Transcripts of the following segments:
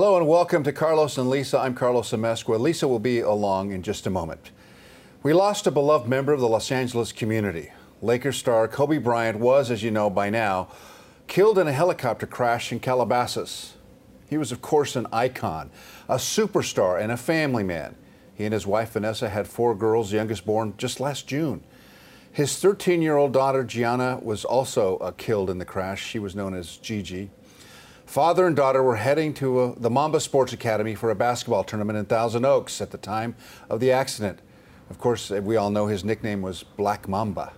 Hello and welcome to Carlos and Lisa. I'm Carlos Amezcua. Lisa will be along in just a moment. We lost a beloved member of the Los Angeles community. Lakers star Kobe Bryant was, as you know by now, killed in a helicopter crash in Calabasas. He was, of course, an icon, a superstar, and a family man. He and his wife Vanessa had four girls, youngest born just last June. His 13 year old daughter Gianna was also uh, killed in the crash. She was known as Gigi. Father and daughter were heading to uh, the Mamba Sports Academy for a basketball tournament in Thousand Oaks at the time of the accident. Of course, we all know his nickname was Black Mamba.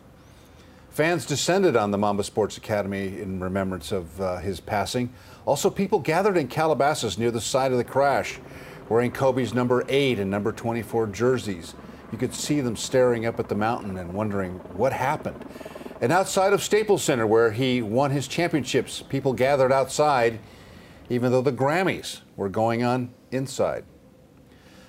Fans descended on the Mamba Sports Academy in remembrance of uh, his passing. Also, people gathered in Calabasas near the site of the crash, wearing Kobe's number 8 and number 24 jerseys. You could see them staring up at the mountain and wondering what happened. And outside of Staples Center, where he won his championships, people gathered outside, even though the Grammys were going on inside.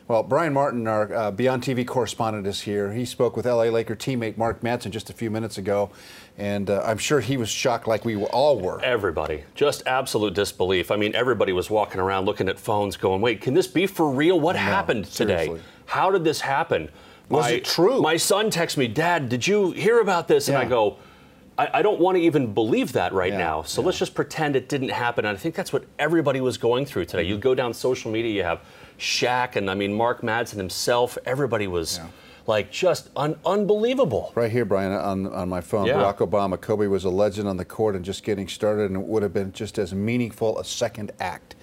Well, Brian Martin, our uh, Beyond TV correspondent, is here. He spoke with LA Laker teammate Mark Madsen just a few minutes ago, and uh, I'm sure he was shocked like we all were. Everybody. Just absolute disbelief. I mean, everybody was walking around looking at phones going, wait, can this be for real? What happened today? seriously. How did this happen? Was my, it true? My son texts me, Dad, did you hear about this? And I go, I, I don't want to even believe that right Yeah, now. So yeah. let's just pretend it didn't happen. And I think that's what everybody was going through today. Mm-hmm. You go down social media, you have Shaq and I mean Mark Madsen himself. Everybody was Yeah. like just un- unbelievable. Right here, Brian, on, on my phone. Yeah. Barack Obama, Kobe was a legend on the court and just getting started, and it would have been just as meaningful a second act.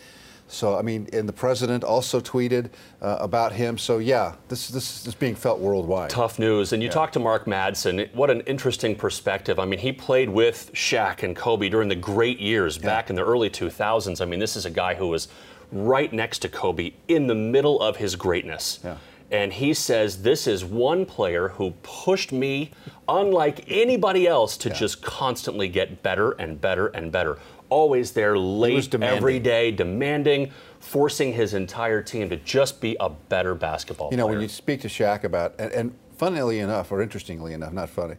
So, I mean, and the president also tweeted uh, about him. So, yeah, this, this is being felt worldwide. Tough news. And you talk to Mark Madsen. What an interesting perspective. I mean, he played with Shaq and Kobe during the great years back in the early 2000s. I mean, this is a guy who was right next to Kobe in the middle of his greatness. Yeah. And he says, This is one player who pushed me, unlike anybody else, to just constantly get better and better and better. Always there, late every day, demanding, forcing his entire team to just be a better basketball player. You know, player. when you speak to Shaq about, and, and funnily enough, or interestingly enough, not funny,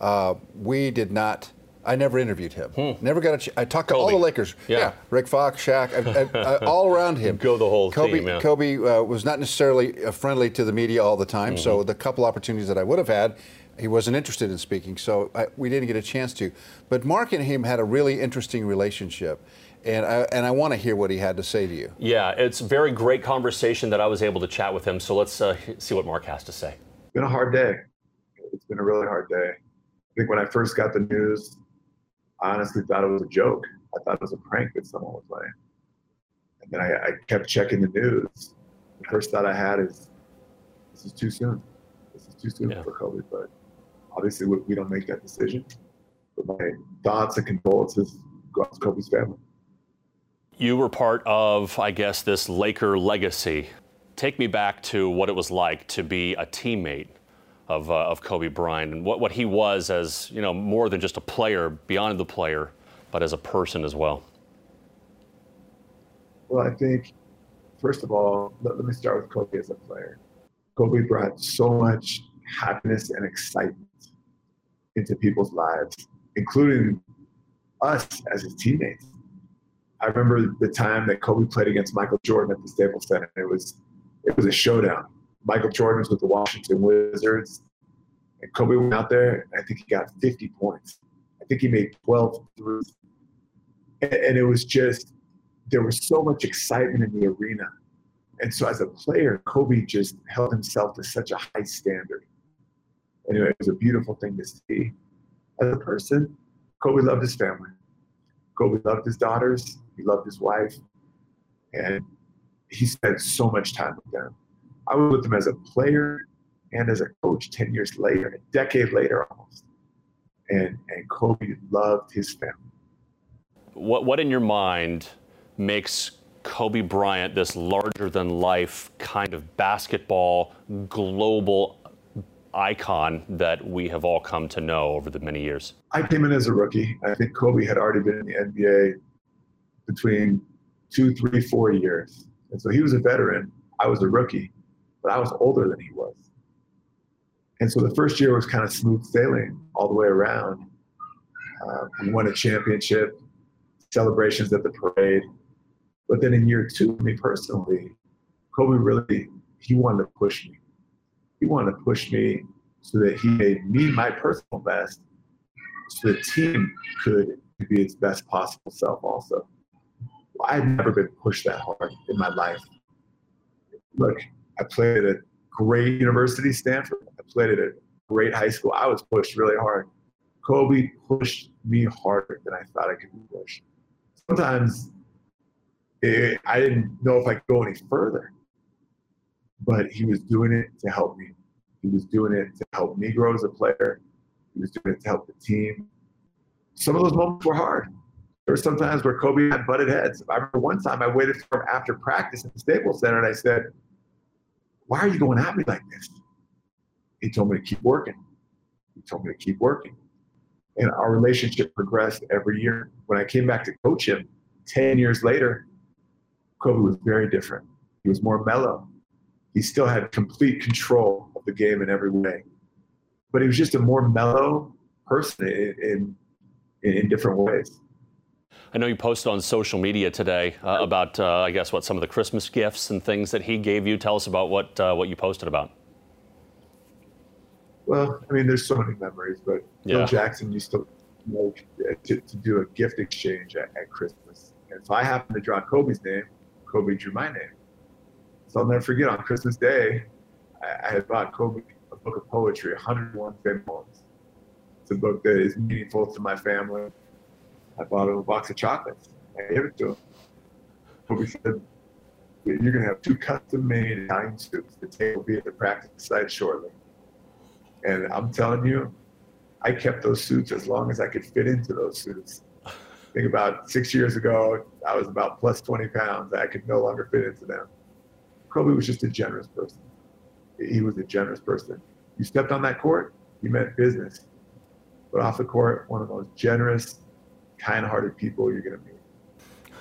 uh, we did not. I never interviewed him. Never got a. Ch- I talked to all Hmm. The Lakers. Yeah. Rick Fox, Shaq, I, I, I, all around him. Go the whole Kobe, team, yeah. Kobe uh, was not necessarily uh, friendly to the media all the time. So Mm-hmm. the couple opportunities that I would have had, he wasn't interested in speaking. So I, we didn't get a chance to. But Mark and him had a really interesting relationship, and I and I want to hear what he had to say to you. Yeah, it's a very great conversation that I was able to chat with him. So let's uh, see what Mark has to say. It's been a hard day. It's been a really hard day. I think when I first got the news, I honestly thought it was a joke. I thought it was a prank that someone was playing. And then I, I kept checking the news. The first thought I had is, this is too soon. This is too soon Yeah. for Kobe. But obviously, we, we don't make that decision. But my thoughts and condolences go out to Kobe's family. You were part of, I guess, this Laker legacy. Take me back to what it was like to be a teammate of, uh, of Kobe Bryant and what, what he was as, you know, more than just a player, beyond the player, but as a person as well. Well, I think, first of all, let, let me start with Kobe as a player. Kobe brought so much happiness and excitement into people's lives, including us as his teammates. I remember the time that Kobe played against Michael Jordan at the Staples Center. It was it was a showdown. Michael Jordan was with the Washington Wizards, and Kobe went out there. I think he got 50 points. I think he made 12 threes, and, and it was just there was so much excitement in the arena. And so as a player, Kobe just held himself to such a high standard. Anyway, it was a beautiful thing to see. As a person, Kobe loved his family. Kobe loved his daughters. He loved his wife. And he spent so much time with them. I was with them as a player and as a coach 10 years later, a decade later almost. And, and Kobe loved his family. What, what in your mind makes Kobe Bryant this larger than life kind of basketball global icon that we have all come to know over the many years? I came in as a rookie. I think Kobe had already been in the NBA between two, three, four years. And so he was a veteran. I was a rookie, but I was older than he was. And so the first year was kind of smooth sailing all the way around. Uh, we won a championship, celebrations at the parade. But then in year two, me personally, Kobe really he wanted to push me. He wanted to push me so that he made me my personal best, so the team could be its best possible self. Also, I've never been pushed that hard in my life. Look, I played at a great university, Stanford. I played at a great high school. I was pushed really hard. Kobe pushed me harder than I thought I could be pushed. Sometimes it, I didn't know if I could go any further, but he was doing it to help me. He was doing it to help me grow as a player. He was doing it to help the team. Some of those moments were hard. There were some times where Kobe had butted heads. I remember one time I waited for him after practice at the Staples Center and I said, Why are you going at me like this? He told me to keep working. He told me to keep working. And our relationship progressed every year. When I came back to coach him 10 years later, Kobe was very different. He was more mellow. He still had complete control of the game in every way. But he was just a more mellow person in, in, in different ways. I know you posted on social media today uh, about, uh, I guess, what some of the Christmas gifts and things that he gave you. Tell us about what uh, what you posted about. Well, I mean, there's so many memories, but yeah. Phil Jackson used to, you know, to, to do a gift exchange at, at Christmas. And if I happened to draw Kobe's name, Kobe drew my name. So I'll never forget on Christmas Day, I, I had bought Kobe a book of poetry, 101 favorite poems. It's a book that is meaningful to my family. I bought him a box of chocolates. I gave it to him. Kobe said, You're going to have two custom made Italian suits. The table will be at the practice site shortly. And I'm telling you, I kept those suits as long as I could fit into those suits. I think about six years ago, I was about plus 20 pounds. I could no longer fit into them. Kobe was just a generous person. He was a generous person. You stepped on that court, you meant business. But off the court, one of the most generous, kind-hearted people you're going to meet.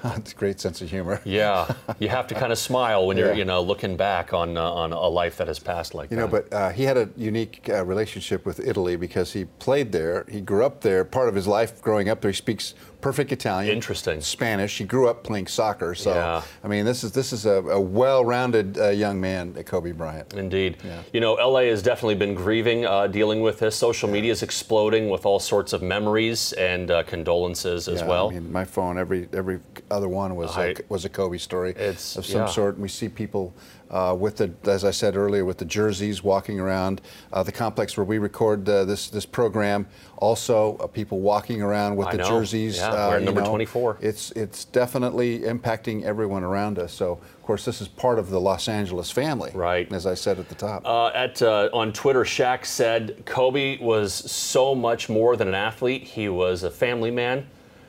Great sense of humor. Yeah, you have to kind of smile when you're, you know, looking back on uh, on a life that has passed like you that. You know, but uh, he had a unique uh, relationship with Italy because he played there. He grew up there. Part of his life growing up there, he speaks perfect Italian. Interesting. Spanish. He grew up playing soccer. So, yeah. I mean, this is this is a, a well-rounded uh, young man, Kobe Bryant. Indeed. Yeah. You know, LA has definitely been grieving, uh, dealing with this. Social media is exploding with all sorts of memories and uh, condolences as yeah, well. I mean, my phone, every every other one was I, a, was a Kobe story of some yeah. sort. And we see people uh, with the, as I said earlier, with the jerseys walking around uh, the complex where we record uh, this this program. Also, uh, people walking around with I the know. jerseys. Yeah, uh, number know, 24. It's it's definitely impacting everyone around us. So, of course, this is part of the Los Angeles family. Right. As I said at the top. Uh, at on Twitter, Shaq said Kobe was so much more than an athlete. He was a family man.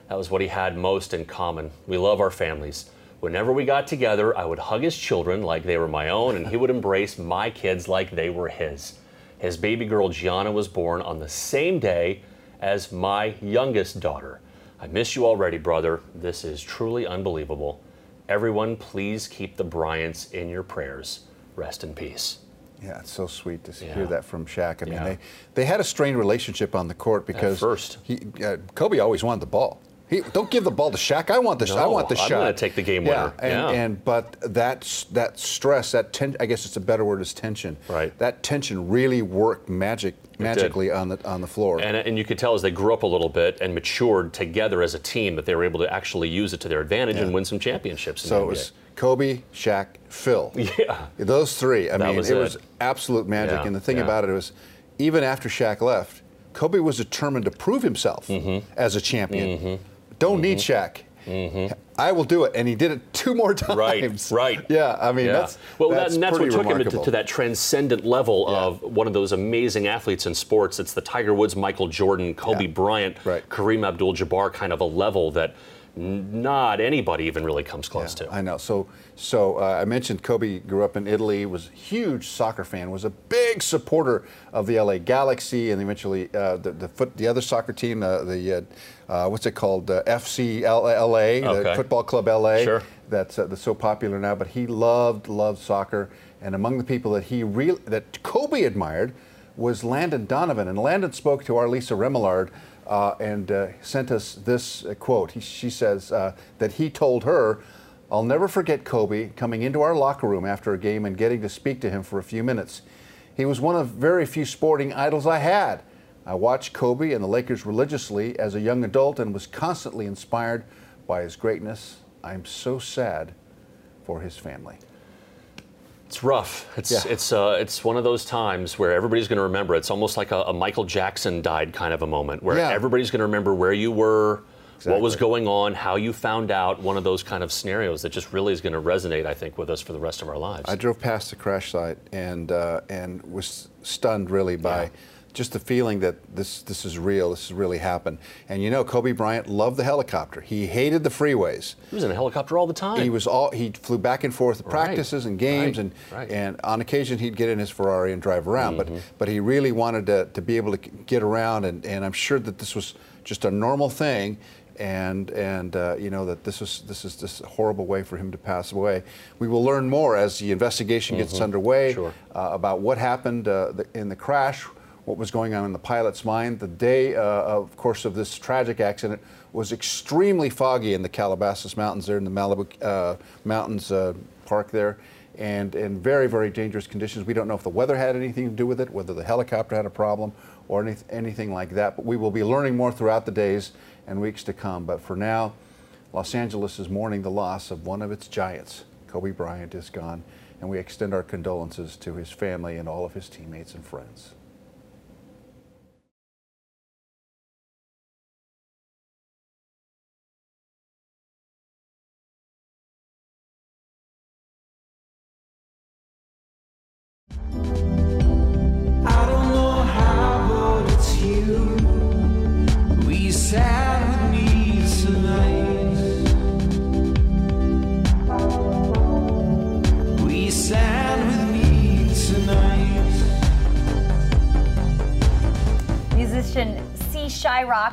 That was what he had most in common. We love our families. Whenever we got together, I would hug his children like they were my own, and he would embrace my kids like they were his. His baby girl Gianna was born on the same day as my youngest daughter. I miss you already, brother. This is truly unbelievable. Everyone, please keep the Bryants in your prayers. Rest in peace. Yeah, it's so sweet to yeah. hear that from Shaq. I mean, yeah. they, they had a strained relationship on the court because At first. He, uh, Kobe always wanted the ball. He, don't give the ball to Shaq. I want the no, I want the I'm shot. I'm going to take the game winner. Yeah, and, yeah. and but that that stress, that ten, I guess it's a better word is tension. Right. That tension really worked magic magically on the on the floor. And, and you could tell as they grew up a little bit and matured together as a team that they were able to actually use it to their advantage yeah. and win some championships. so it was Kobe, Shaq, Phil. Yeah. Those three. I that mean, was it, it, was absolute magic. Yeah. And the thing about it was, even after Shaq left, Kobe was determined to prove himself mm-hmm. as a champion. Mm-hmm. Don't mm-hmm. need Shaq. Mm-hmm. I will do it, and he did it two more times. Right, right. Yeah, I mean yeah. that's well, that's, that, that's what took remarkable. him to, to, that transcendent level yeah. of one of those amazing athletes in sports. It's the Tiger Woods, Michael Jordan, Kobe yeah. Bryant, right. Kareem Abdul-Jabbar kind of a level that not anybody even really comes close to. I know. So, so uh, I mentioned Kobe grew up in Italy, was a huge soccer fan, was a big supporter of the LA Galaxy, and eventually uh, the the, foot, the other soccer team, uh, the uh, what's it called, FC LA, okay. the Football Club LA. Sure. That's uh, that's so popular now. But he loved loved soccer, and among the people that he re- that Kobe admired was Landon Donovan, and Landon spoke to our Lisa Remillard. Uh, and uh, sent us this uh, quote. He, she says uh, that he told her I'll never forget Kobe coming into our locker room after a game and getting to speak to him for a few minutes. He was one of very few sporting idols I had. I watched Kobe and the Lakers religiously as a young adult and was constantly inspired by his greatness. I'm so sad for his family. It's rough. It's Yeah. it's uh, it's one of those times where everybody's going to remember. It's almost like a, a Michael Jackson died kind of a moment, where Yeah. everybody's going to remember where you were, what was going on, how you found out. One of those kind of scenarios that just really is going to resonate, I think, with us for the rest of our lives. I drove past the crash site and uh, and was stunned really by Yeah. just the feeling that this this is real. This has really happened. And you know, Kobe Bryant loved the helicopter. He hated the freeways. he was in a helicopter all the time. He was all he flew back and forth Right, practices and games right, and right. and on occasion he'd get in his Ferrari and drive around. But but he really wanted to, to be able to get around and, and I'm sure that this was just a normal thing. And and uh, you know that this is this is a horrible way for him to pass away. We will learn more as the investigation gets underway Sure. uh, about what happened uh, the, in the crash, what was going on in the pilot's mind. The day, uh, of course, of this tragic accident was extremely foggy in the Calabasas Mountains, there in the Malibu uh, Mountains uh, Park there, and in very, very dangerous conditions. We don't know if the weather had anything to do with it, whether the helicopter had a problem, or any, anything like that. But we will be learning more throughout the days and weeks to come. But for now, Los Angeles is mourning the loss of one of its giants. Kobe Bryant is gone, and we extend our condolences to his family and all of his teammates and friends.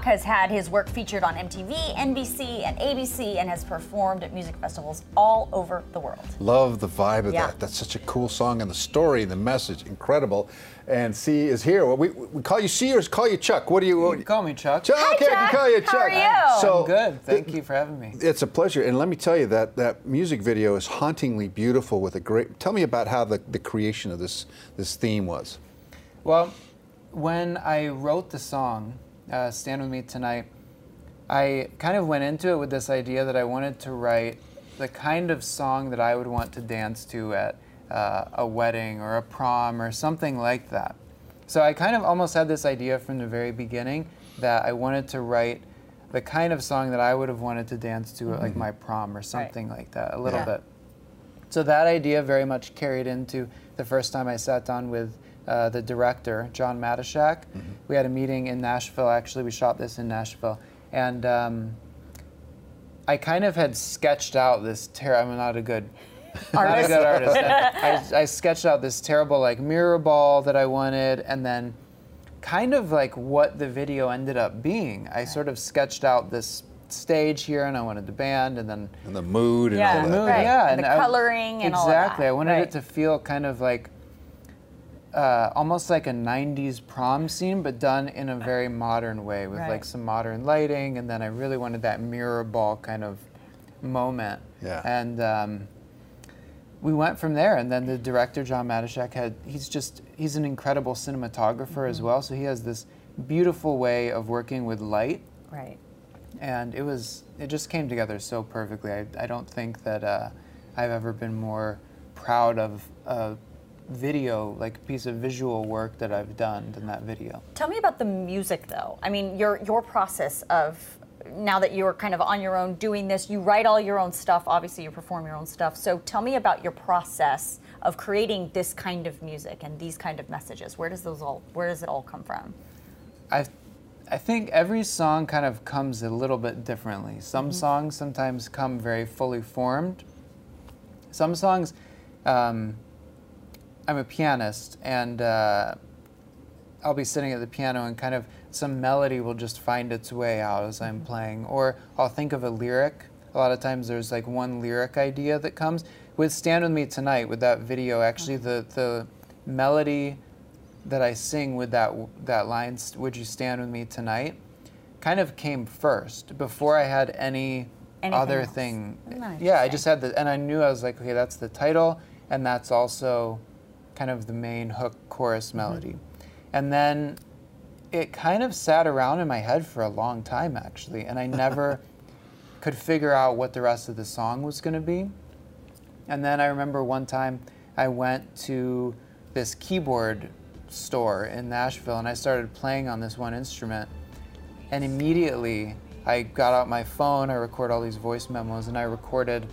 Shyrock has had his work featured on MTV, NBC, and ABC and has performed at music festivals all over the world. Love the vibe of Yeah. that. That's such a cool song, and the story, and the message, incredible. And C is here. Well, we, we call you C or call you Chuck? What do you? What, You call me Chuck. Chuck. okay, I can Chuck. call you How Chuck. are you? So I'm good. Thank you for having me. It's a pleasure, and let me tell you that that music video is hauntingly beautiful with a great. Tell me about how the, the creation of this this theme was. Well, when I wrote the song, uh, Stand With Me Tonight, I kind of went into it with this idea that I wanted to write the kind of song that I would want to dance to at uh, a wedding or a prom or something like that. So I kind of almost had this idea from the very beginning that I wanted to write the kind of song that I would have wanted to dance to at like my prom or something like that, a little Yeah. bit. So that idea very much carried into the first time I sat down with uh, the director, John Matashak. We had a meeting in Nashville. Actually, we shot this in Nashville, and um, I kind of had sketched out this. Ter- I'm not a good. Not a Artist. good artist. I, I sketched out this terrible like mirror ball that I wanted, and then kind of like what the video ended up being. I sort of sketched out this stage here, and I wanted the band, and then And the mood and Yeah. all that. mood, Right. yeah, The I- coloring and all exactly. I wanted Right. it to feel kind of like uh, almost like a '90s prom scene, but done in a very modern way with Right. like some modern lighting, and then I really wanted that mirror ball kind of moment. Yeah. And um, we went from there, and then the director John Matashak had he's just he's an incredible cinematographer as well, so he has this beautiful way of working with light Right. and it was it just came together so perfectly. I, I don't think that uh, I've ever been more proud of a video, like piece of visual work that I've done than that video. Tell me about the music, though. I mean, your your process of now that you're kind of on your own doing this, you write all your own stuff. Obviously, you perform your own stuff. So tell me about your process of creating this kind of music and these kind of messages. Where does those all Where does it all come from? I I think every song kind of comes a little bit differently. Some songs sometimes come very fully formed. Some songs, um, I'm a pianist, and uh, I'll be sitting at the piano and kind of some melody will just find its way out as I'm playing. Or I'll think of a lyric. A lot of times there's like one lyric idea that comes. With Stand With Me Tonight, with that video, actually the, the melody that I sing with that, that line, "Would you stand with me tonight, kind of came first before I had any Anything other else? thing. Yeah, I just had the, and I knew I was like, okay, that's the title, and that's also kind of the main hook chorus Mm-hmm. melody. And then it kind of sat around in my head for a long time, actually, and I never could figure out what the rest of the song was going to be. And then I remember one time I went to this keyboard store in Nashville and I started playing on this one instrument. And immediately I got out my phone, I recorded all these voice memos, and I recorded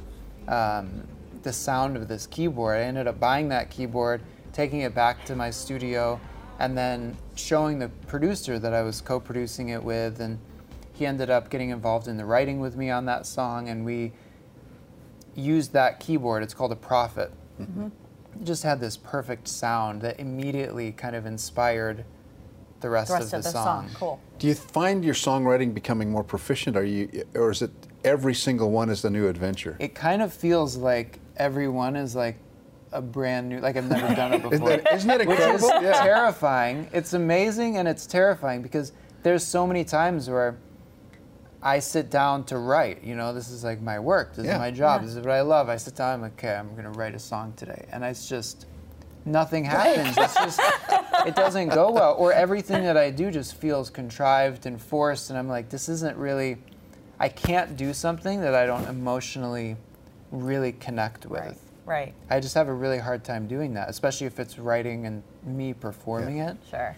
um, the sound of this keyboard. I ended up buying that keyboard, taking it back to my studio, and then showing the producer that I was co producing it with. And he ended up getting involved in the writing with me on that song, and we used that keyboard. It's called a Prophet. It just had this perfect sound that immediately kind of inspired the rest, The rest of of the, the song. song. Cool. Do you find your songwriting becoming more proficient? Are you, or is it every single one is the new adventure? It kind of feels like everyone is like a brand new, like I've never done it Isn't before. that, isn't that which is? Yeah. terrifying. It's amazing and it's terrifying because there's so many times where I sit down to write. You know, this is like my work. This Yeah. is my job. This is what I love. I sit down. I'm like, okay, I'm gonna write a song today, and it's just nothing happens. it's just it doesn't go well, or everything that I do just feels contrived and forced, and I'm like, this isn't really. I can't do something that I don't emotionally really connect with. Right. Right. I just have a really hard time doing that, especially if it's writing and me performing it. Sure.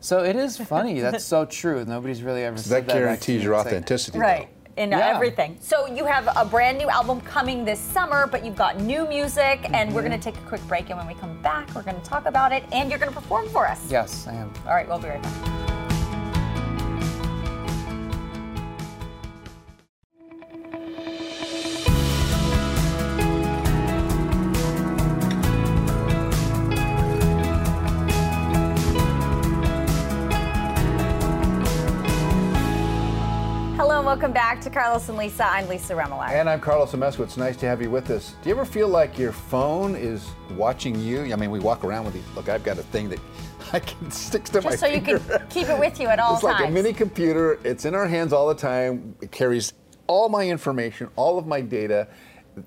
So it is funny. That's so true. Nobody's really ever So said that that. guarantees your It's like- authenticity. Right. In Yeah. everything. So you have a brand new album coming this summer, but you've got new music, and we're Mm-hmm. going to take a quick break. And when we come back, we're going to talk about it, and you're going to perform for us. Yes, I am. All right, we'll be right back. To Carlos and Lisa. I'm Lisa Remillard. And I'm Carlos Amezcua. It's nice to have you with us. Do you ever feel like your phone is watching you? I mean, we walk around with these. Look, I've got a thing that I can stick to my Just so you can keep it with you at all it's times. like a mini computer. It's in our hands all the time. It carries all my information, all of my data.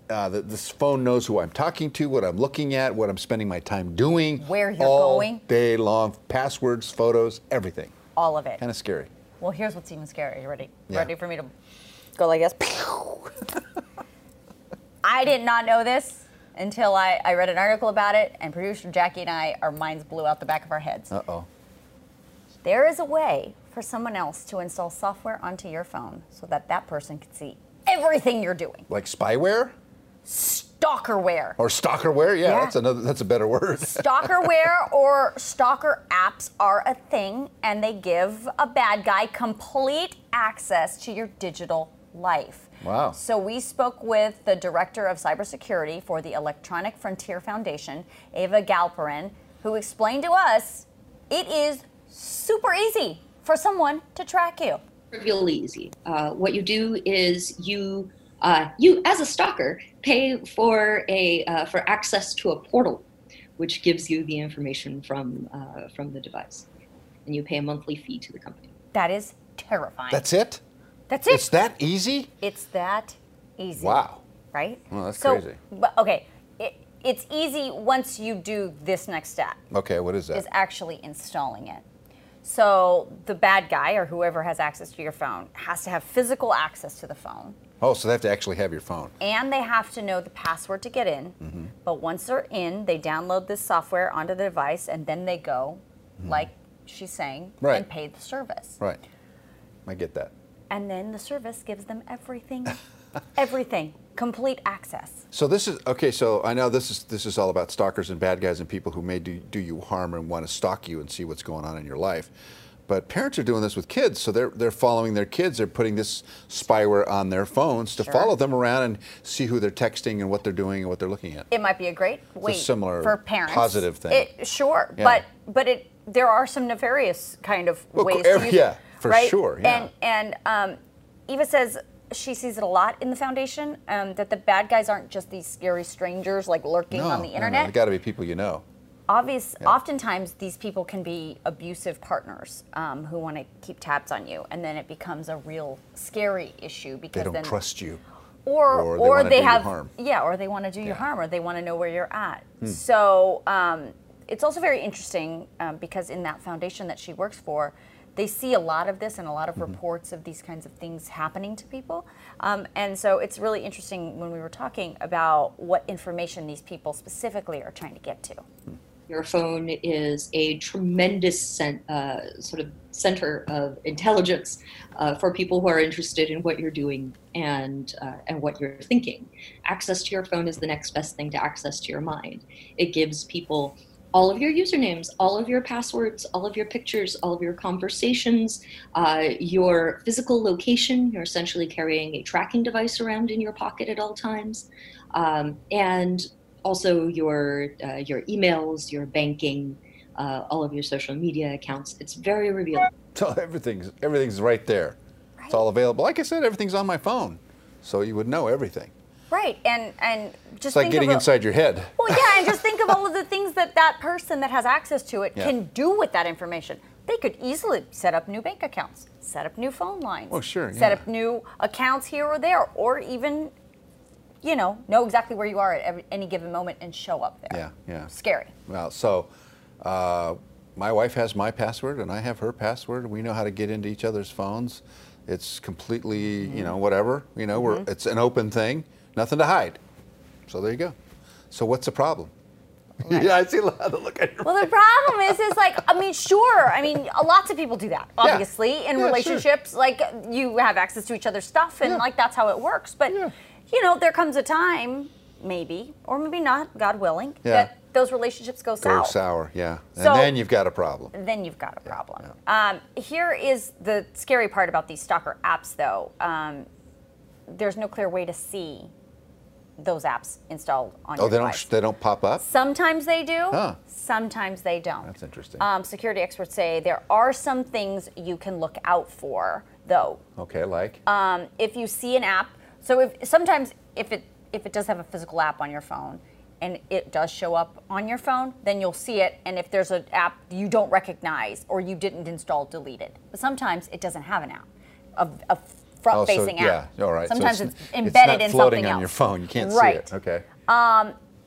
Uh, the, this phone knows who I'm talking to, what I'm looking at, what I'm spending my time doing. Where you're all going. day long. Passwords, photos, everything. all of it. Kind of scary. Well, here's what's even scarier. You ready? Yeah. Ready for me to go like this? I did not know this until I, I read an article about it, and producer Jackie and I, our minds blew out the back of our heads. Uh oh. There is a way for someone else to install software onto your phone so that that person can see everything you're doing. Like spyware Stalkerware. or stalkerware? Yeah, Yeah. that's another. That's a better word. Stalkerware or stalker apps are a thing, and they give a bad guy complete access to your digital life. Wow. So we spoke with the director of cybersecurity for the Electronic Frontier Foundation, Eva Galperin, who explained to us it is super easy for someone to track you. trivial easy. Uh, what you do is you uh, you as a stalker pay for a uh, for access to a portal, which gives you the information from uh, from the device, and you pay a monthly fee to the company. That is terrifying. That's it. That's it. It's that easy. It's that easy. Wow. Right? Well, that's so, crazy. But, okay, it, it's easy once you do this next step. Okay, what is that? is actually installing it. So the bad guy or whoever has access to your phone has to have physical access to the phone oh, so they have to actually have your phone. and they have to know the password to get in. Mm-hmm. But once they're in, they download this software onto the device and then they go, like she's saying. Right. and pay the service. Right. I get that. And then the service gives them everything, everything, complete access. So this is okay. So I know this is this is all about stalkers and bad guys and people who may do, do you harm and want to stalk you and see what's going on in your life. But parents are doing this with kids, so they're they're following their kids. They're putting this spyware on their phones to Sure. follow them around and see who they're texting and what they're doing and what they're looking at. It might be a great way similar for parents. positive thing. It, sure, Yeah. but but it there are some nefarious kind of Well, ways. use yeah, for right? sure, yeah. And and um, Eva says she sees it a lot in the foundation. Um, that the bad guys aren't just these scary strangers like lurking no, on the no, no, internet. they got to be people you know. obvious, oftentimes these people can be abusive partners um, who want to keep tabs on you, and then it becomes a real scary issue because They don't then trust you. or or or they wanna they, do you have harm. yeah or they want to do you Yeah. Hmm. harm or they want to know where you're at so um, it's also very interesting um, because in that foundation that she works for they see a lot of this and a lot of Mm-hmm. reports of these kinds of things happening to people um, and so it's really interesting when we were talking about what information these people specifically are trying to get to Your phone is a tremendous cen- uh, sort of center of intelligence uh, for people who are interested in what you're doing and uh, and what you're thinking. Access to your phone is the next best thing to access to your mind. It gives people all of your usernames, all of your passwords, all of your pictures, all of your conversations, uh, your physical location. You're essentially carrying a tracking device around in your pocket at all times, um, and also your uh, your emails, your banking, uh, all of your social media accounts. It's very revealing. So everything's everything's right there. It's all available. Like I said, everything's on my phone, so you would know everything. Right and and just It's like think getting of inside your head. Well, yeah, and just think of all of the things that that person that has access to it Yeah. can do with that information. They could easily set up new bank accounts, set up new phone lines. Oh, sure, Set yeah. up new accounts here or there, or even, you know, know exactly where you are at every, any given moment and show up there. Yeah, yeah. Scary. Well, so uh, my wife has my password and I have her password. We know how to get into each other's phones. It's completely, you know, whatever. You know, we're it's an open thing, nothing to hide. So there you go. So what's the problem? yeah, I see a lot of the look at your. Well, the problem is, is like, I mean, sure. I mean, lots of people do that, obviously, in Yeah, sure. relationships. Like, you have access to each other's stuff, and Yeah. like that's how it works. But, Yeah. you know, there comes a time, maybe, or maybe not, God willing, Yeah. that those relationships go sour. Go sour, yeah. And So- then you've got a problem. Then you've got a problem. Um, here is the scary part about these stalker apps, though. Um, there's no clear way to see those apps installed on. Oh, your they don't they don't pop up? Sometimes they do. Huh. Sometimes they don't. That's interesting. Um, security experts say there are some things you can look out for, though. Okay, like Um, if you see an app, so if sometimes if it if it does have a physical app on your phone, and it does show up on your phone, then you'll see it. And if there's an app you don't recognize or you didn't install, delete it. But sometimes it doesn't have an app, a, a front-facing oh, so, app. Yeah, all right. So Sometimes it's, it's, embedded it's not in floating something on your phone. You can't right. see it. Okay.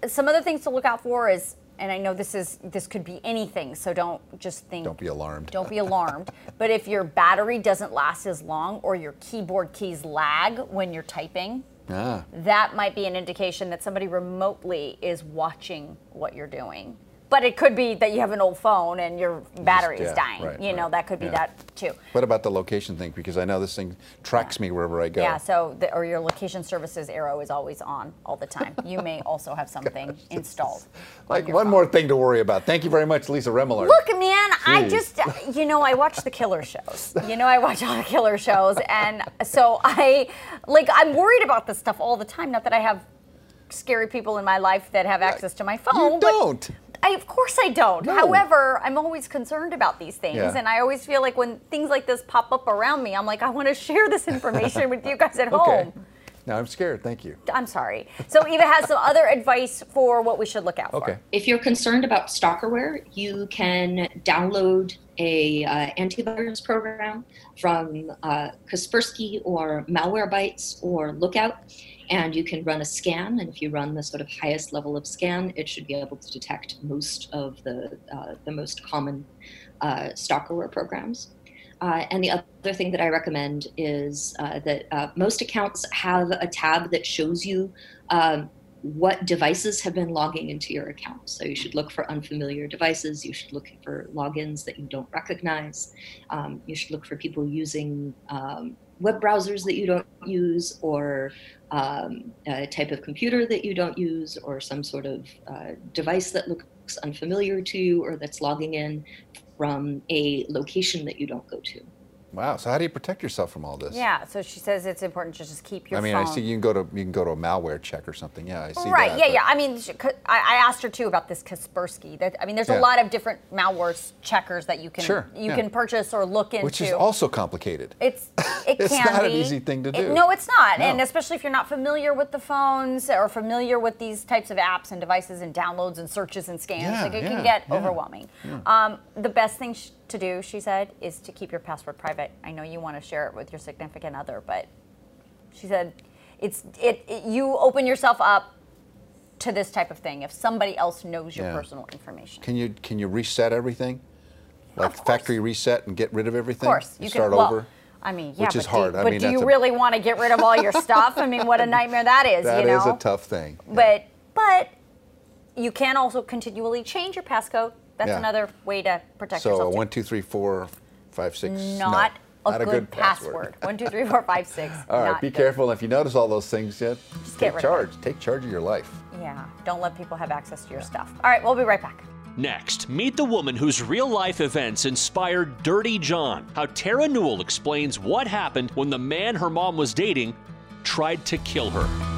some other things to look out for is and I know this is this could be anything, so don't just think Don't be alarmed. Don't be alarmed. but if your battery doesn't last as long or your keyboard keys lag when you're typing, Ah, that might be an indication that somebody remotely is watching what you're doing. But it could be that you have an old phone and your battery is yeah, dying. right, you know, that could be Yeah. that too. what about the location thing? Because I know this thing tracks me wherever I go. Yeah, so the, or your location services arrow is always on all the time. You may also have something installed. like your one phone. more thing to worry about. Thank you very much, Lisa Remillard. Look, man, I just, uh, you know, I watch the killer shows. You know, I watch all the killer shows. And so I, like, I'm worried about this stuff all the time. Not that I have scary people in my life that have access to my phone. you but don't. I, of course I don't. No. However, I'm always concerned about these things. Yeah. And I always feel like when things like this pop up around me, I'm like, I want to share this information with you guys at Okay. home. Now I'm scared. Thank you. I'm sorry. So Eva has some other advice for what we should look out for. Okay. for. If you're concerned about stalkerware, you can download a uh, antivirus program from uh, Kaspersky or Malwarebytes or Lookout, and you can run a scan. And if you run the sort of highest level of scan, it should be able to detect most of the uh, the most common uh, stalkerware programs. Uh, and the other thing that I recommend is uh, that uh, most accounts have a tab that shows you um, what devices have been logging into your account. So you should look for unfamiliar devices. You should look for logins that you don't recognize. Um, you should look for people using um, web browsers that you don't use, or um, a type of computer that you don't use, or some sort of uh, device that looks unfamiliar to you, or that's logging in from a location that you don't go to. Wow. So how do you protect yourself from all this? Yeah, so she says it's important to just keep your I mean, phone. I see you can go to you can go to a malware check or something. Yeah, I see Right, that. yeah, yeah. I mean, I, I asked her too about this Kaspersky. That I mean, there's Yeah. a lot of different malware checkers that you can Sure, you yeah. can purchase or look into. Which is also complicated. It's it It's can not an be. easy thing to It- do. no, it's not, No. and especially if you're not familiar with the phones or familiar with these types of apps and devices and downloads and searches and scans, Yeah, like it can get overwhelming. Um, the best thing to do, she said, is to keep your password private. I know you want to share it with your significant other, but she said it's it, it you open yourself up to this type of thing if somebody else knows your Yeah. personal information. Can you can you reset everything? Like factory reset and get rid of everything? Of course, you start can. Well, over. I mean, yeah, Which is but hard. Do, I but mean, do you a- really want to get rid of all your stuff? I mean, what a nightmare that is. That you is know. a tough thing. But but you can also continually change your passcode. That's Yeah. another way to protect yourself. So a yourself. too. one, two, three, four, five, six. no, not a not good, password. One, two, three, four, five, six. All right, be good. careful. If you notice all those things, yeah, get take charge. Take charge of your life. Yeah, don't let people have access to your stuff. All right, we'll be right back. Next, meet the woman whose real life events inspired Dirty John. How Terra Newell explains what happened when the man her mom was dating tried to kill her.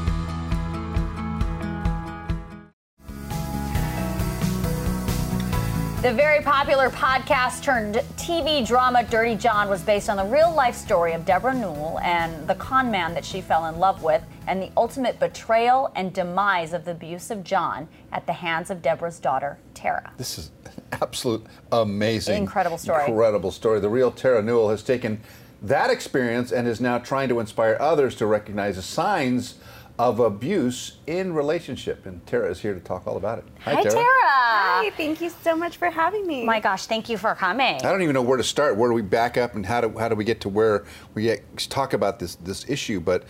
The very popular podcast turned TV drama Dirty John was based on the real life story of Deborah Newell and the con man that she fell in love with, and the ultimate betrayal and demise of the abusive John at the hands of Deborah's daughter, Terra. This is an absolute amazing, Incredible story. Incredible story. The real Terra Newell has taken that experience and is now trying to inspire others to recognize the signs of abuse in relationship. And Terra is here to talk all about it. Hi, Terra. Hi, thank you so much for having me. My gosh, thank you for coming. I don't even know where to start. Where do we back up, and how do how do we get to where we get, talk about this this issue? But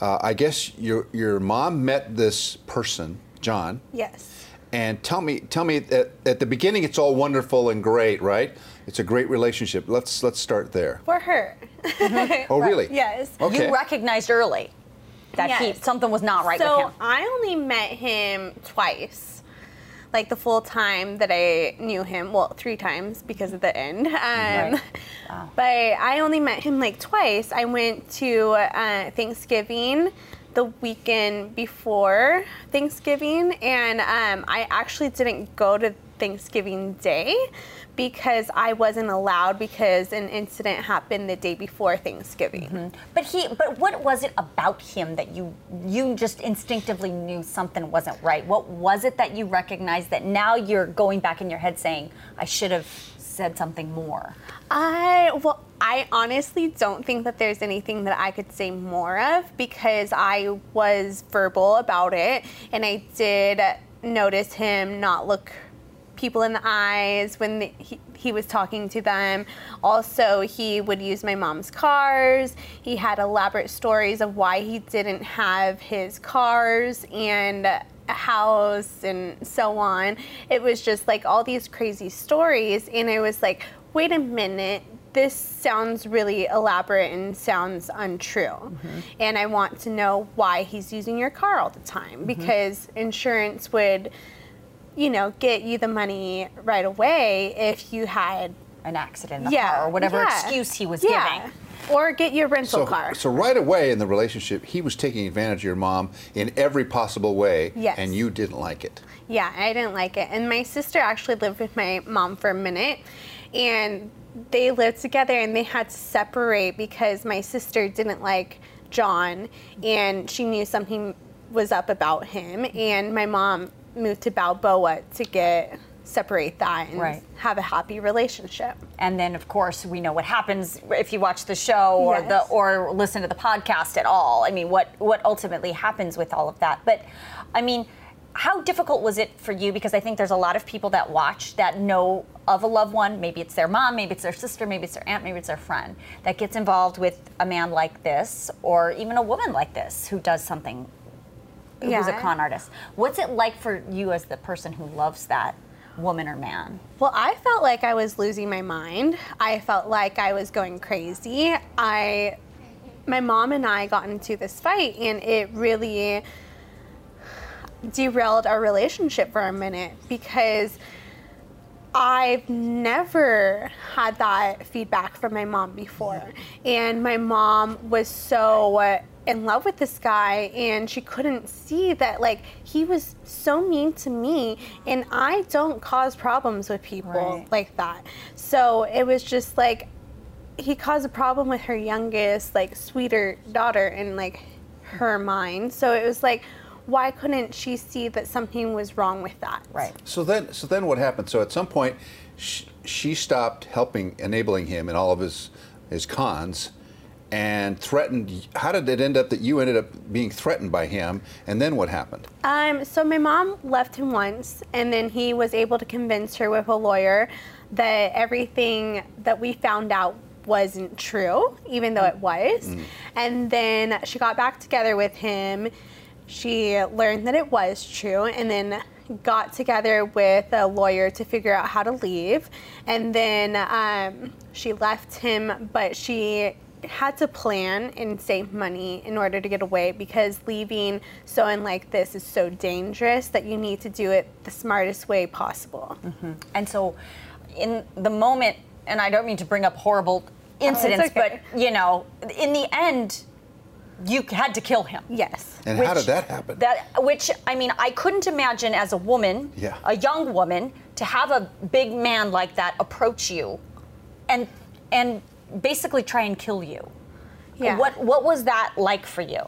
uh, I guess your your mom met this person, John. Yes. And tell me, tell me at, at the beginning, it's all wonderful and great, right? It's a great relationship. Let's let's start there. For her. Oh, really? Yes. Okay. You recognized early that he, something was not right so with him. I only met him twice. Like the full time that I knew him, well, three times because of the end. Um, Right. But I only met him like twice. I went to uh, Thanksgiving the weekend before Thanksgiving, and um, I actually didn't go to Thanksgiving Day because I wasn't allowed because an incident happened the day before Thanksgiving. Mm-hmm. But he, but what was it about him that you you just instinctively knew something wasn't right? What was it that you recognized that now you're going back in your head saying, I should have said something more? I well, I honestly don't think that there's anything that I could say more of because I was verbal about it and I did notice him not look people in the eyes when the, he, he was talking to them. Also, he would use my mom's cars. He had elaborate stories of why he didn't have his cars and a house and so on. It was just like all these crazy stories. And I was like, wait a minute. This sounds really elaborate and sounds untrue. Mm-hmm. And I want to know why he's using your car all the time mm-hmm. because insurance would you know, get you the money right away if you had An accident in the yeah car or whatever yeah, excuse he was yeah. giving. or get your rental So, car. so right away in the relationship, he was taking advantage of your mom in every possible way, Yes. and you didn't like it. Yeah, I didn't like it. And my sister actually lived with my mom for a minute, and they lived together and they had to separate because my sister didn't like John and she knew something was up about him. And my mom moved to Balboa to get separate that and Right. have a happy relationship. And then, of course, we know what happens if you watch the show or the or listen to the podcast at all. I mean, what what ultimately happens with all of that? But I mean, how difficult was it for you? Because I think there's a lot of people that watch that know of a loved one. Maybe it's their mom, maybe it's their sister, maybe it's their aunt, maybe it's their friend that gets involved with a man like this, or even a woman like this who does something. Who's a con artist? What's it like for you as the person who loves that woman or man? Well, I felt like I was losing my mind. I felt like I was going crazy. I my mom and I got into this fight and it really derailed our relationship for a minute because I've never had that feedback from my mom before. And my mom was so in love with this guy and she couldn't see that like he was so mean to me and I don't cause problems with people Right. like that. So it was just like he caused a problem with her youngest like sweeter daughter in like her mind. So it was like why couldn't she see that something was wrong with that? Right. So then, so then what happened? So at some point, she, she stopped helping, enabling him in all of his his cons, and threatened. How did it end up that you ended up being threatened by him? And then what happened? Um, so my mom left him once, and then he was able to convince her with a lawyer that everything that we found out wasn't true, even though it was. And then she got back together with him. She learned that it was true, and then got together with a lawyer to figure out how to leave. And then um, she left him, but she had to plan and save money in order to get away because leaving someone like this is so dangerous that you need to do it the smartest way possible. Mm-hmm. And so, in the moment, and I don't mean to bring up horrible oh, incidents, okay. but you know, in the end, you had to kill him. Yes. And how did that happen? That, which I mean, I couldn't imagine as a woman, Yeah. a young woman, to have a big man like that approach you, and and basically try and kill you. Yeah. What what was that like for you?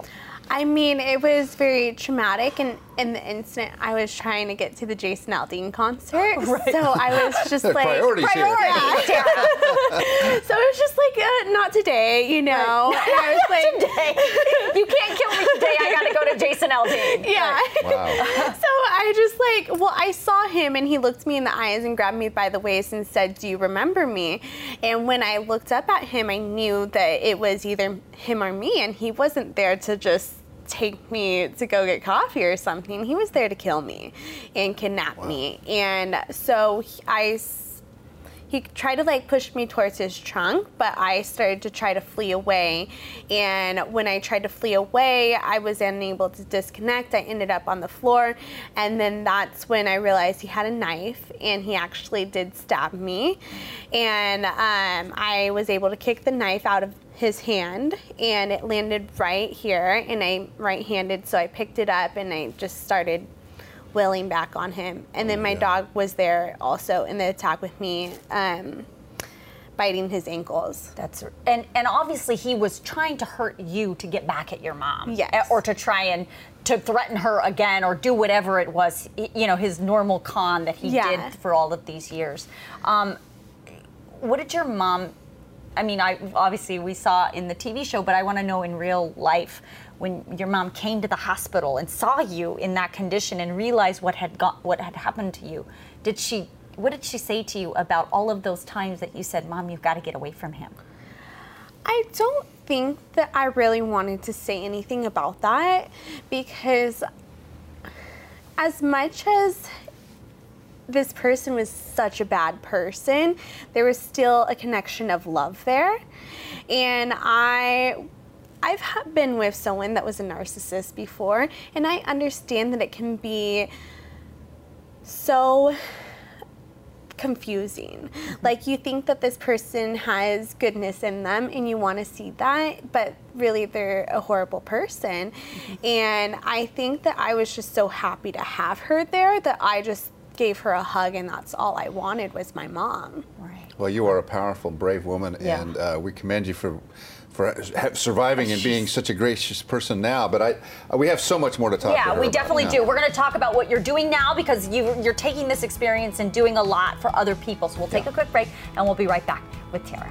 I mean, it was very traumatic, and in the instant I was trying to get to the Jason Aldean concert, so I was just like, Priorities here. Yeah. so it was just like, uh, not today, you know. And I was like, Today, you can't kill me today. I got to go to Jason Aldean. yeah. Wow. So I just like, well, I saw him and he looked me in the eyes and grabbed me by the waist and said, Do you remember me? And when I looked up at him, I knew that it was either him or me, and he wasn't there to just take me to go get coffee or something. He was there to kill me and kidnap me. And so he- I. he tried to like push me towards his trunk, but I started to try to flee away. And when I tried to flee away, I was unable to disconnect. I ended up on the floor. And then that's when I realized he had a knife and he actually did stab me. And um, I was able to kick the knife out of his hand and it landed right here. And I'm right handed, so I picked it up and I just started willing back on him. And then my dog was there also in the attack with me, um, biting his ankles. That's and and obviously he was trying to hurt you to get back at your mom. Yes. Eh, Or to try and to threaten her again or do whatever it was, you know, his normal con that he Yeah. did for all of these years. Um, what did your mom I mean, I obviously we saw in the TV show, but I want to know in real life when your mom came to the hospital and saw you in that condition and realized what had got what had happened to you. Did she what did she say to you about all of those times that you said, "Mom, you've got to get away from him"? I don't think that I really wanted to say anything about that because, as much as this person was such a bad person, there was still a connection of love there. And I I've been with someone that was a narcissist before, and I understand that it can be so confusing. Mm-hmm. Like you think that this person has goodness in them and you want to see that, but really they're a horrible person. Mm-hmm. And I think that I was just so happy to have her there that I just gave her a hug and that's all I wanted was my mom. Right. Well, you are a powerful, brave woman, Yeah. and uh, we commend you for for surviving and being such a gracious person now. But I, uh, we have so much more to talk. to Yeah, her we definitely do. We're going to talk about what you're doing now because you, you're taking this experience and doing a lot for other people. So we'll take Yeah. a quick break and we'll be right back with Terra.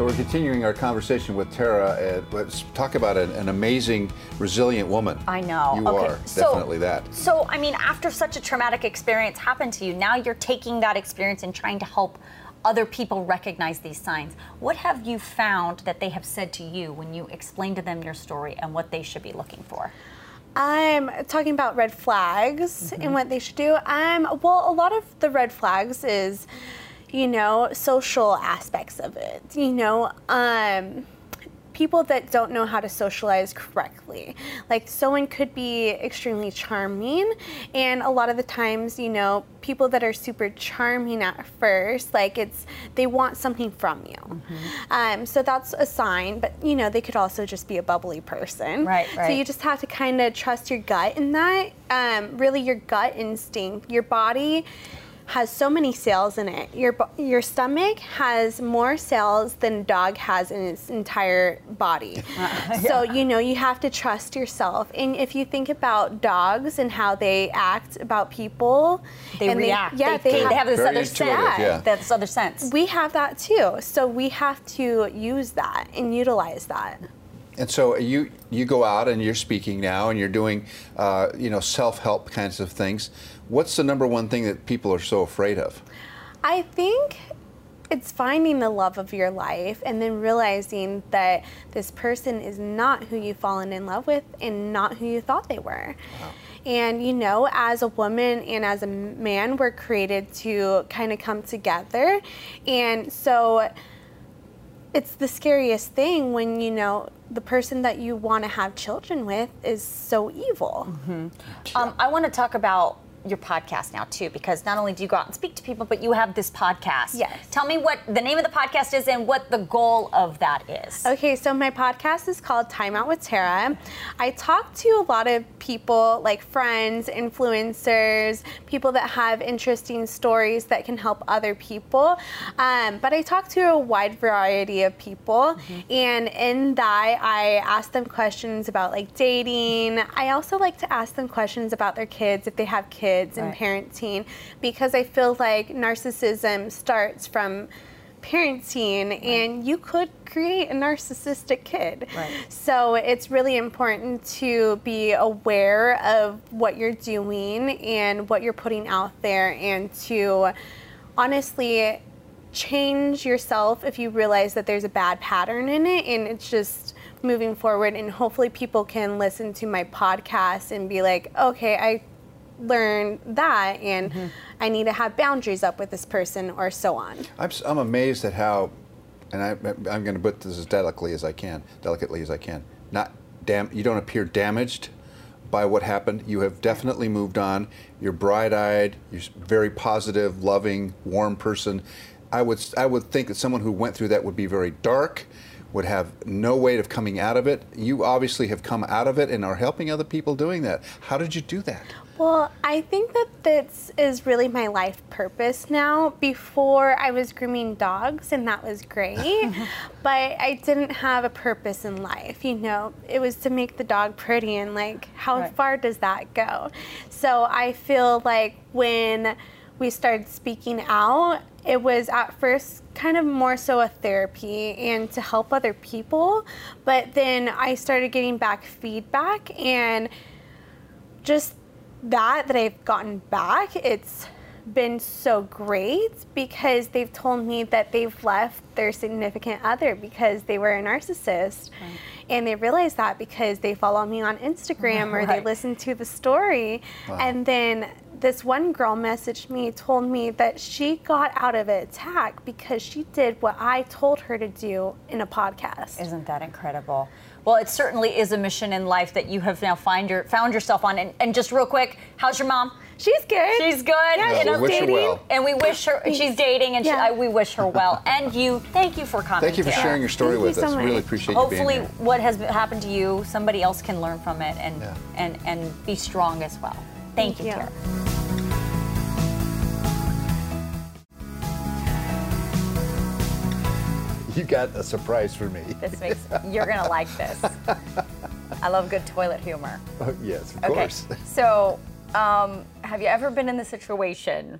So we're continuing our conversation with Terra. Uh, let's talk about an, an amazing, resilient woman. I know. You Okay, are so- definitely that. So, I mean, after such a traumatic experience happened to you, now you're taking that experience and trying to help other people recognize these signs. What have you found that they have said to you when you explain to them your story and what they should be looking for? I'm talking about red flags and what they should do. Um, well, a lot of the red flags is, you know, social aspects of it. You know, um, people that don't know how to socialize correctly. Like someone could be extremely charming, and a lot of the times, you know, people that are super charming at first, like it's they want something from you. Mm-hmm. Um, so that's a sign, but you know, they could also just be a bubbly person. Right, right. So you just have to kind of trust your gut in that. Um, really, your gut instinct. Your body has so many cells in it. Your your stomach has more cells than a dog has in its entire body. So you know you have to trust yourself. And if you think about dogs and how they act about people, They and react. yeah, they, they, they have this other sense. yeah. This other sense. we have that too. So we have to use that and utilize that. And so you you go out and you're speaking now and you're doing uh, you know self-help kinds of things. What's the number one thing that people are so afraid of? I think it's finding the love of your life and then realizing that this person is not who you've fallen in love with and not who you thought they were. And you know, as a woman and as a man, we're created to kind of come together. And so it's the scariest thing when you know the person that you want to have children with is so evil. Um, I want to talk about your podcast now too, because not only do you go out and speak to people, but you have this podcast. Yes. Tell me what the name of the podcast is and what the goal of that is. Okay, so my podcast is called Time Out with Terra. I talk to a lot of people, like friends, influencers, people that have interesting stories that can help other people. Um, but I talk to a wide variety of people, and in that, I ask them questions about like dating. I also like to ask them questions about their kids if they have kids and Right. parenting, because I feel like narcissism starts from parenting and you could create a narcissistic kid. Right. So it's really important to be aware of what you're doing and what you're putting out there and to honestly change yourself if you realize that there's a bad pattern in it and it's just moving forward and hopefully people can listen to my podcast and be like, okay, I learned that and mm-hmm. I need to have boundaries up with this person or so on. I'm, s- I'm amazed at how, and I, I'm going to put this as delicately as I can, delicately as I can. Not dam. You don't appear damaged by what happened. You have definitely moved on. You're bright-eyed. You're s- very positive, loving, warm person. I would I would think that someone who went through that would be very dark, would have no way of coming out of it. You obviously have come out of it and are helping other people doing that. How did you do that? Well, I think that this is really my life purpose now. Before I was grooming dogs, and that was great, but I didn't have a purpose in life. You know, it was to make the dog pretty, and like, how Right. far does that go? So I feel like when we started speaking out, it was at first kind of more so a therapy and to help other people, but then I started getting back feedback and just that that I've gotten back, it's been so great because they've told me that they've left their significant other because they were a narcissist. And they realized that because they follow me on Instagram or they Right. listen to the story. And then this one girl messaged me, told me that she got out of an attack because she did what I told her to do in a podcast. Isn't that incredible? Well, it certainly is a mission in life that you have now find your, found yourself on. And, and just real quick, how's your mom? She's good. She's good. Yeah, Yeah, you wish her dating. well. and we wish her. She's dating, and she, I, we wish her well. And you, thank you for coming. Thank you for Terra. sharing your story Thank with so us. much. Really appreciate you Hopefully, what has happened to you, somebody else can learn from it and Yeah. and and be strong as well. Thank, Thank you, you. Terra. You got a surprise for me. This makes you're gonna like this. I love good toilet humor. Oh, yes, of Okay, course. so um, have you ever been in the situation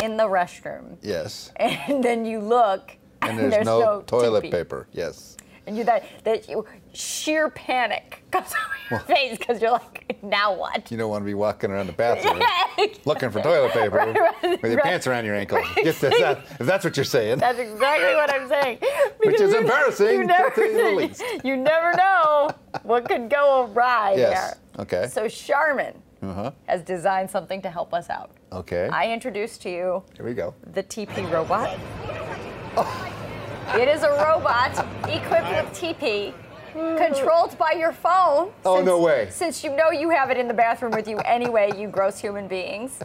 in the restroom Yes. and then you look And there's, no, toilet tippy, paper. Yes. and you that that you, sheer panic comes over your face because you're like, now what? You don't want to be walking around the bathroom looking for toilet paper Right, right, with your right. pants around your ankle. Yes, that's that, if that's what you're saying. That's exactly what I'm saying. Which is you- embarrassing, You never, you never know what could go awry Yes. there. Okay. So Charmin Uh-huh. has designed something to help us out. Okay. I introduced to you Here we go. the TP robot. It is a robot equipped with TP, controlled by your phone. Oh, since- no way. Since you know you have it in the bathroom with you anyway, you gross human beings.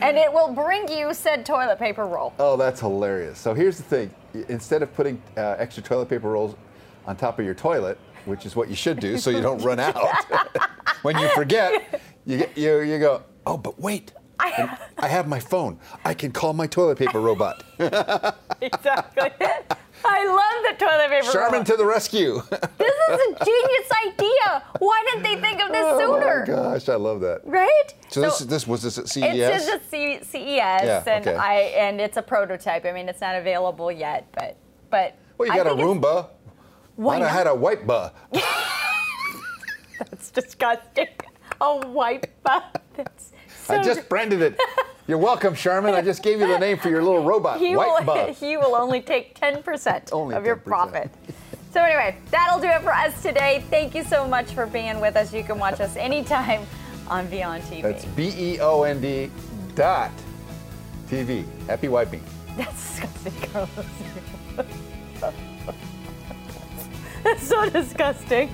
And it will bring you said toilet paper roll. Oh, that's hilarious. So here's the thing: instead of putting uh, extra toilet paper rolls on top of your toilet, which is what you should do, so you don't run out. when you forget, you you you go. Oh, but wait. I, I have my phone. I can call my toilet paper robot. exactly. I love the toilet paper Charmin roll. to the rescue. This is a genius idea. Why didn't they think of this oh sooner? my gosh, I love that. Right? So, this this was this at CES. It's just a C- CES, Yeah, and okay. I and it's a prototype. I mean, it's not available yet, but but. well, you I got a Roomba. Why Might have had a white buh. That's disgusting. A white butt. That's so I just branded it. You're welcome, Charmin. I just gave you the name for your little robot, he White will, Buh. he will only take 10% Only of your 10%. profit. So anyway, that'll do it for us today. Thank you so much for being with us. You can watch us anytime on Beond TV. That's B E O N D dot TV. Happy wiping. That's disgusting, Carlos. That's so disgusting.